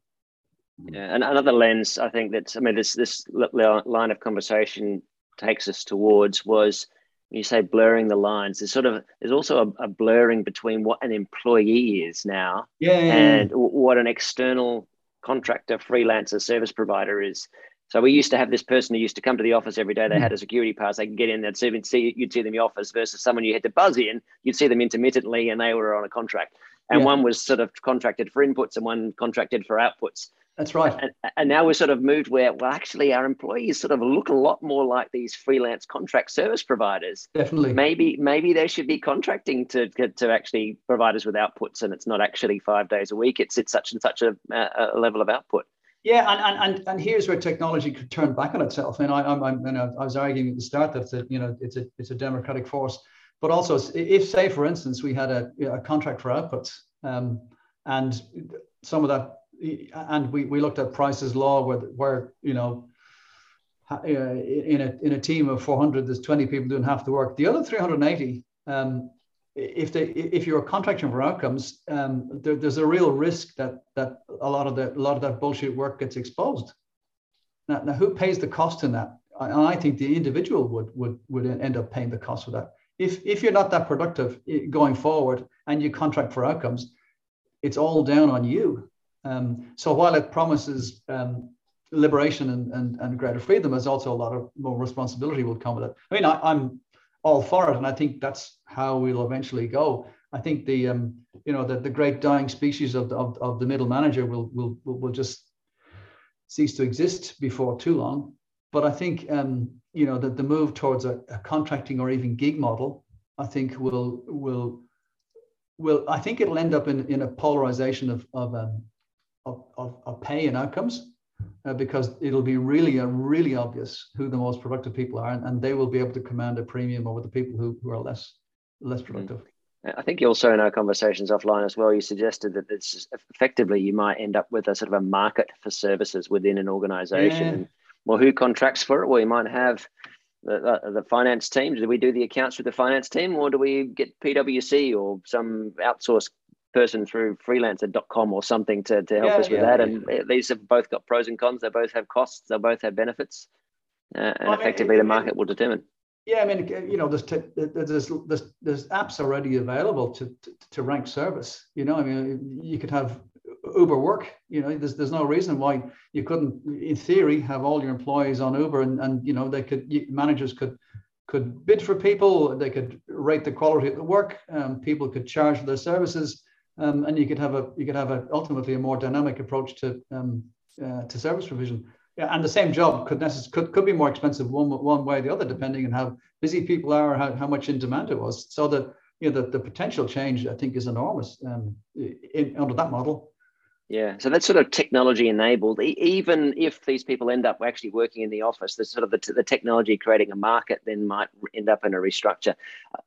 Yeah, and another lens I think that I mean this this line of conversation takes us towards was you say blurring the lines. There's sort of there's also a, a blurring between what an employee is now yeah, yeah, and yeah. what an external contractor, freelancer, service provider is. So we used to have this person who used to come to the office every day. They hmm. had a security pass. They could get in. They'd see, see you'd see them in the office versus someone you had to buzz in. You'd see them intermittently, and they were on a contract. And yeah. one was sort of contracted for inputs, and one contracted for outputs. That's right. And, and now we're sort of moved where, well, actually, our employees sort of look a lot more like these freelance contract service providers. Definitely. Maybe maybe they should be contracting to to actually provide us with outputs, and it's not actually five days a week. It's it's such and such a, a level of output. Yeah, and, and, and and here's where technology could turn back on itself. And I, I'm, I'm know, I was arguing at the start that you know it's a it's a democratic force. but also if say for instance we had a, a contract for outputs um, and some of that and we, we looked at Price's law where where you know in a in a team of 400 there's 20 people doing half the work the other 380 um, if they if you're contracting for outcomes um, there, there's a real risk that that a lot of that a lot of that bullshit work gets exposed. Now, now who pays the cost in that? And I think the individual would would would end up paying the cost for that. If if you're not that productive going forward and you contract for outcomes it's all down on you. Um, so while it promises um, liberation and, and, and greater freedom, there's also a lot of more responsibility will come with it. I mean, I, am all for it, and I think that's how we'll eventually go. I think the um, you know the, the great dying species of the, of, of the middle manager will, will will just cease to exist before too long. But I think um, you know that the move towards a, a contracting or even gig model, I think will will will I think it'll end up in, in a polarization of of, um, of, of, of pay and outcomes uh, because it'll be really uh, really obvious who the most productive people are, and, and, they will be able to command a premium over the people who, who are less less mm. productive. I think also in our conversations offline as well, you suggested that it's effectively you might end up with a sort of a market for services within an organization. Yeah. Well, who contracts for it? Well, you might have the, the, the, finance team. Do we do the accounts with the finance team, or do we get PwC or some outsourced person through freelancer.com or something to, to help yeah, us with yeah, that. And these have both got pros and cons. They both have costs. They both have benefits. Uh, and effectively, I mean, the market will determine. Yeah, I mean, you know, there's, t- there's, there's, there's apps already available to, to, to rank service. You know, I mean, you could have Uber work. You know, there's there's no reason why you couldn't, in theory, have all your employees on Uber, and and you know they could managers could could bid for people. They could rate the quality of the work. Um, people could charge for their services um, and you could have a you could have a ultimately a more dynamic approach to um, uh, to service provision. Yeah, and the same job could necess- could could be more expensive one one way or the other depending on how busy people are or how, how much in demand it was. So that you know the, the potential change I think is enormous um, in, under that model. Yeah, so that's sort of technology enabled. even if these people end up actually working in the office, the sort of the, the technology creating a market then might end up in a restructure.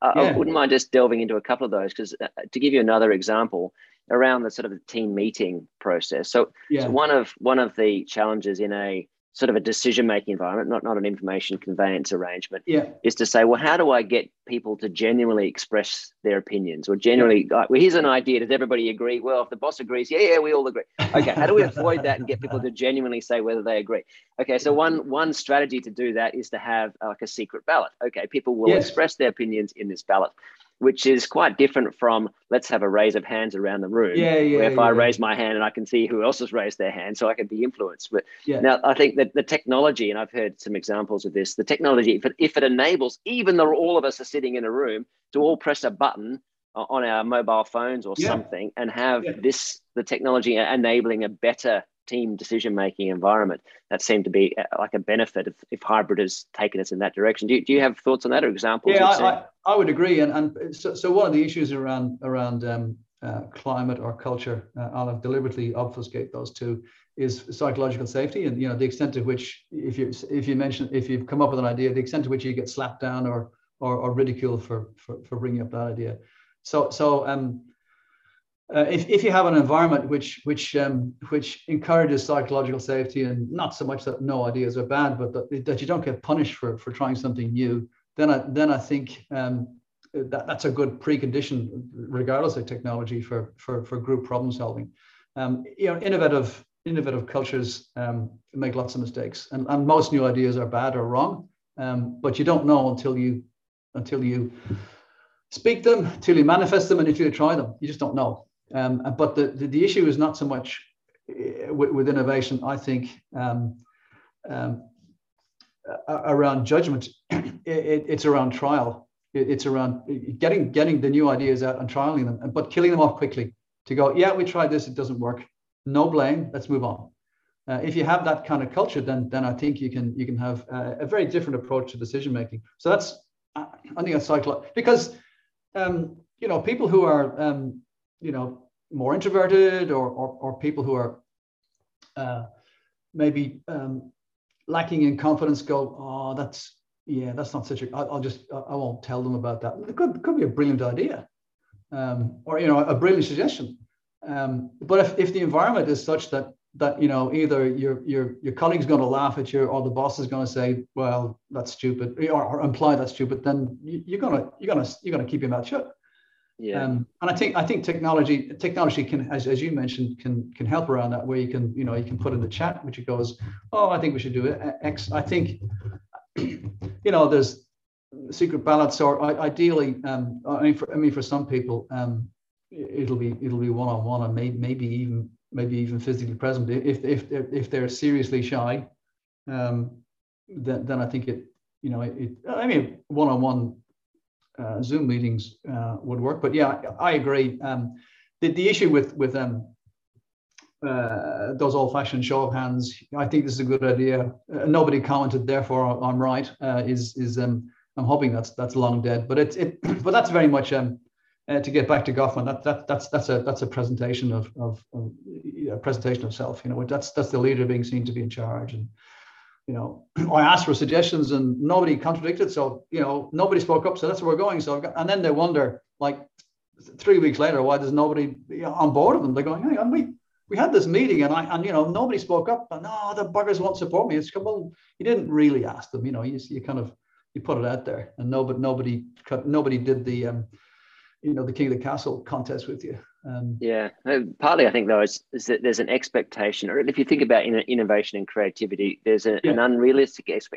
I, yeah. I wouldn't mind just delving into a couple of those because uh, to give you another example around the sort of the team meeting process. So, yeah. so one of one of the challenges in a sort of a decision making environment, not, not an information conveyance arrangement, yeah. is to say, well, how do I get people to genuinely express their opinions or genuinely, yeah. like, well, here's an idea. Does everybody agree? Well, if the boss agrees, yeah, yeah, we all agree. Okay, how do we avoid that and get people to genuinely say whether they agree? Okay, so one one strategy to do that is to have like a secret ballot. Okay, people will yes. express their opinions in this ballot which is quite different from let's have a raise of hands around the room. Yeah, yeah. Where if yeah, I raise my hand and I can see who else has raised their hand, so I can be influenced. But yeah. now I think that the technology, and I've heard some examples of this, the technology, if it, if it enables, even though all of us are sitting in a room, to all press a button uh, on our mobile phones or yeah. something and have this the technology enabling a better team decision making environment. That seemed to be uh, like a benefit if, if hybrid has taken us in that direction. Do you, do you have thoughts on that or examples? Yeah, I, I, I, would agree. And, and so, so one of the issues around around um, uh, climate or culture, uh, I'll deliberately obfuscate those two, is psychological safety and you know the extent to which if you if you mention if you've come up with an idea, the extent to which you get slapped down or or, or ridiculed for, for for bringing up that idea. So so um, uh, if, if you have an environment which which um, which encourages psychological safety and not so much that no ideas are bad, but that, that you don't get punished for for trying something new, then I then I think um, that, that's a good precondition, regardless of technology, for for for group problem solving. Um, you know, innovative innovative cultures um, make lots of mistakes, and, and most new ideas are bad or wrong, um, but you don't know until you until you speak them, until you manifest them, and until you try them. You just don't know. Um, but the, the, the, issue is not so much uh, with, with innovation, I think, um, um, around judgment. it, it's around trial. It, it's around getting getting the new ideas out and trialing them, but killing them off quickly to go, yeah, we tried this, it doesn't work. No blame, let's move on. Uh, if you have that kind of culture, then then I think you can you can have a, a very different approach to decision making. So that's I think a cycle because um, you know people who are um, you know more introverted or or, or people who are uh, maybe um, lacking in confidence go oh that's yeah, that's not such a. I'll just I won't tell them about that. It could could be a brilliant idea, um, or you know, a brilliant suggestion. Um, but if, if the environment is such that that you know either your your your colleague's going to laugh at you or the boss is going to say, well, that's stupid, or, or imply that's stupid, then you, are gonna you're gonna you're gonna keep your mouth shut. Yeah. Um, and I think I think technology technology can, as, as you mentioned, can can help around that. Where you can you know you can put in the chat, which it goes, oh, I think we should do it. X. I think, you know, there's secret ballots, or ideally, um, I mean, for I mean, for some people, um, it'll be it'll be one on one, and maybe maybe even maybe even physically present. If if they're, if they're seriously shy, um, then then I think it you know it. I mean, one on one uh, Zoom meetings uh, would work. But yeah, I agree. Um, the, the issue with with um, uh, those old-fashioned show of hands, I think this is a good idea. Uh, nobody commented, therefore I'm right. Uh, is is um, I'm hoping that's that's long dead. But it's it, but that's very much um, uh, to get back to Goffman. That, that that's that's a that's a presentation of of, of a presentation of self. You know, that's that's the leader being seen to be in charge and you know, I asked for suggestions and nobody contradicted. So, you know, nobody spoke up. So that's where we're going. So, got, and then they wonder, like three weeks later, why does nobody on board of them? They're going, hey, and we, we had this meeting and I, and, you know, nobody spoke up no, the buggers won't support me. It's well, you didn't really ask them, you know, you, you kind of, you put it out there and nobody, nobody, nobody did the, um, you know, the king of the castle contest with you. Um, yeah, partly I think though is, is, that there's an expectation, or if you think about innovation and creativity, there's a, yeah. an unrealistic ex-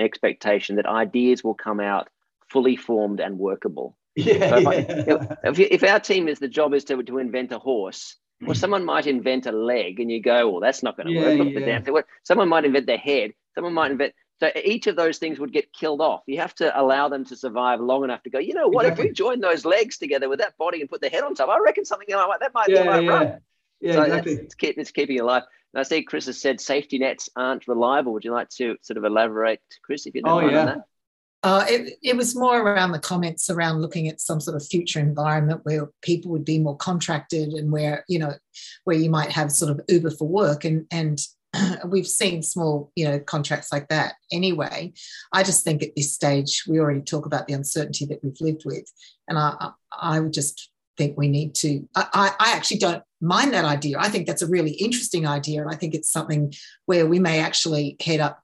expectation that ideas will come out fully formed and workable. Yeah, so if, yeah. I, if, if, our team is the job is to, to invent a horse, well, someone might invent a leg, and you go, "Well, that's not going to yeah, work." Look yeah. the damn thing. Someone might invent their head. Someone might invent. So each of those things would get killed off. You have to allow them to survive long enough to go, you know what, exactly. if we join those legs together with that body and put the head on top, I reckon something like that might yeah, be right. Yeah, yeah so exactly. It's, keep, it's keeping alive. And I see Chris has said safety nets aren't reliable. Would you like to sort of elaborate, Chris, if you don't oh, mind yeah. on that? Uh, it, it was more around the comments around looking at some sort of future environment where people would be more contracted and where you know where you might have sort of Uber for work and and we've seen small, you know, contracts like that anyway. I just think at this stage, we already talk about the uncertainty that we've lived with. And I, I would just think we need to, I, I actually don't mind that idea. I think that's a really interesting idea. And I think it's something where we may actually head up,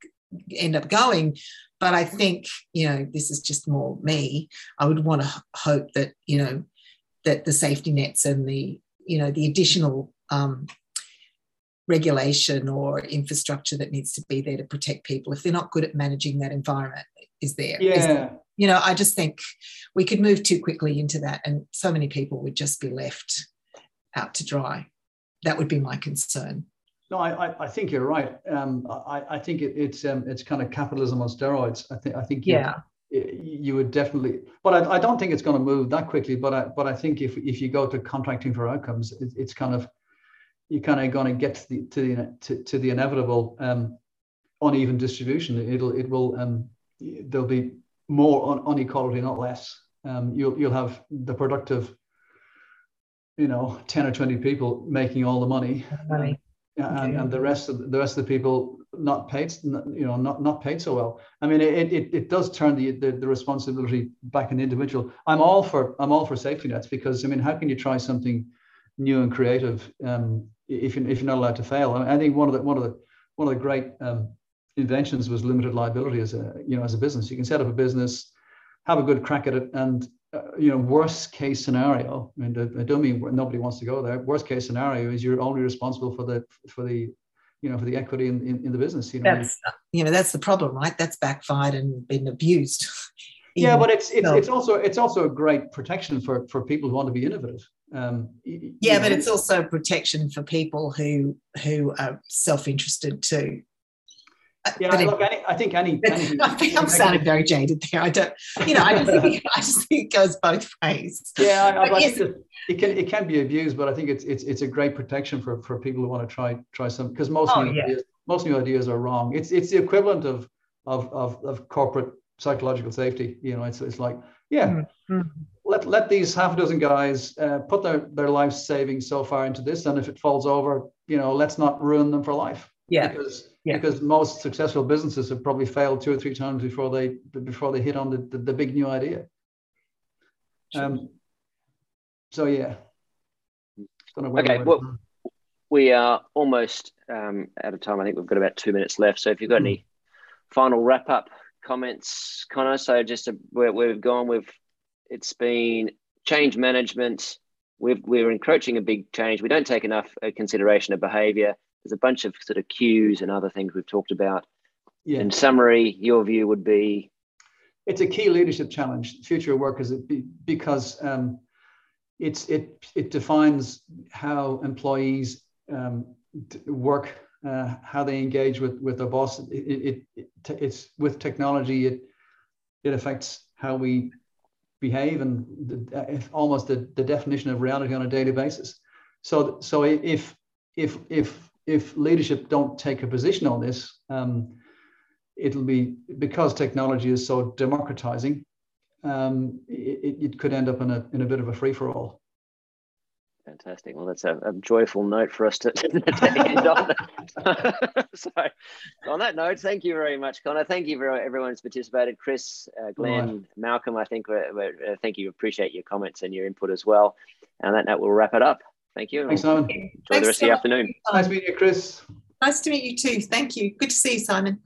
end up going. But I think, you know, this is just more me. I would want to hope that, you know, that the safety nets and the, you know, the additional um, regulation or infrastructure that needs to be there to protect people if they're not good at managing that environment is there yeah is there, you know i just think we could move too quickly into that and so many people would just be left out to dry that would be my concern no, I, I think you're right. Um, I, I think it, it's um, it's kind of capitalism on steroids. I think I think you, yeah, you would definitely, but I, I don't think it's going to move that quickly. But I but I think if if you go to contracting for outcomes, it, it's kind of you're kind of going to get to the to the, to, to the inevitable um, uneven distribution. It'll it will um, there'll be more un- inequality, not less. Um, you'll you'll have the productive, you know, ten or twenty people making all the money, money. Um, and, okay. and the rest of the rest of the people not paid, you know, not not paid so well. I mean, it it, it does turn the, the the responsibility back on the individual. I'm all for I'm all for safety nets because I mean, how can you try something new and creative um, if, you, if you're not allowed to fail. I, think one of the one of the one of the great um, inventions was limited liability as a you know as a business. You can set up a business, have a good crack at it, and uh, you know worst case scenario. I mean, I don't mean nobody wants to go there. Worst case scenario is you're only responsible for the for the you know for the equity in, in, in the business. You know, that's you know that's the problem, right? That's backfired and been abused. yeah, but it's it's, it's also it's also a great protection for for people who want to be innovative. Um, yeah, know. but it's also protection for people who who are self-interested too. Uh, yeah, but look, any, I think any. any I think I'm sounding very jaded there. I don't, you know, I just think I just think it goes both ways. Yeah, I, I yes. think it can it can be abused, but I think it's it's it's a great protection for for people who want to try try some because most oh, new yeah. ideas most new ideas are wrong. It's it's the equivalent of of of, of corporate psychological safety. You know, it's it's like yeah. Mm-hmm let let these half a dozen guys uh, put their their life savings so far into this, and if it falls over, you know, let's not ruin them for life. Yeah. Because yeah. because most successful businesses have probably failed two or three times before they before they hit on the, the, the big new idea. Um, so yeah. Okay, well, we are almost um, out of time. I think we've got about two minutes left. So if you've got mm. any final wrap up comments, Connor. So just a, where we've gone, we've it's been change management. We've, we're encroaching a big change. We don't take enough uh, consideration of behaviour. There's a bunch of sort of cues and other things we've talked about. Yeah. In summary, your view would be it's a key leadership challenge. Future work is because um, it's it it defines how employees um, work uh, how they engage with with their boss. It, it, it, it's with technology. It it affects how we behave and the, almost the, the definition of reality on a daily basis. So so if if if if leadership don't take a position on this, um, it'll be because technology is so democratizing. Um, it, it could end up in a in a bit of a free for all. Fantastic. Well, that's a, a, joyful note for us to, to end on. so, on that note, thank you very much, Connor. Thank you for everyone who's participated. Chris, uh, Glenn, right. Malcolm, I think, we're, we're, uh, thank you. Appreciate your comments and your input as well. And that note, we'll wrap it up. Thank you. Thanks, Simon. Enjoy Thanks the rest so of the afternoon. Nice meeting you, Chris. Nice to meet you too. Thank you. Good to see you, Simon.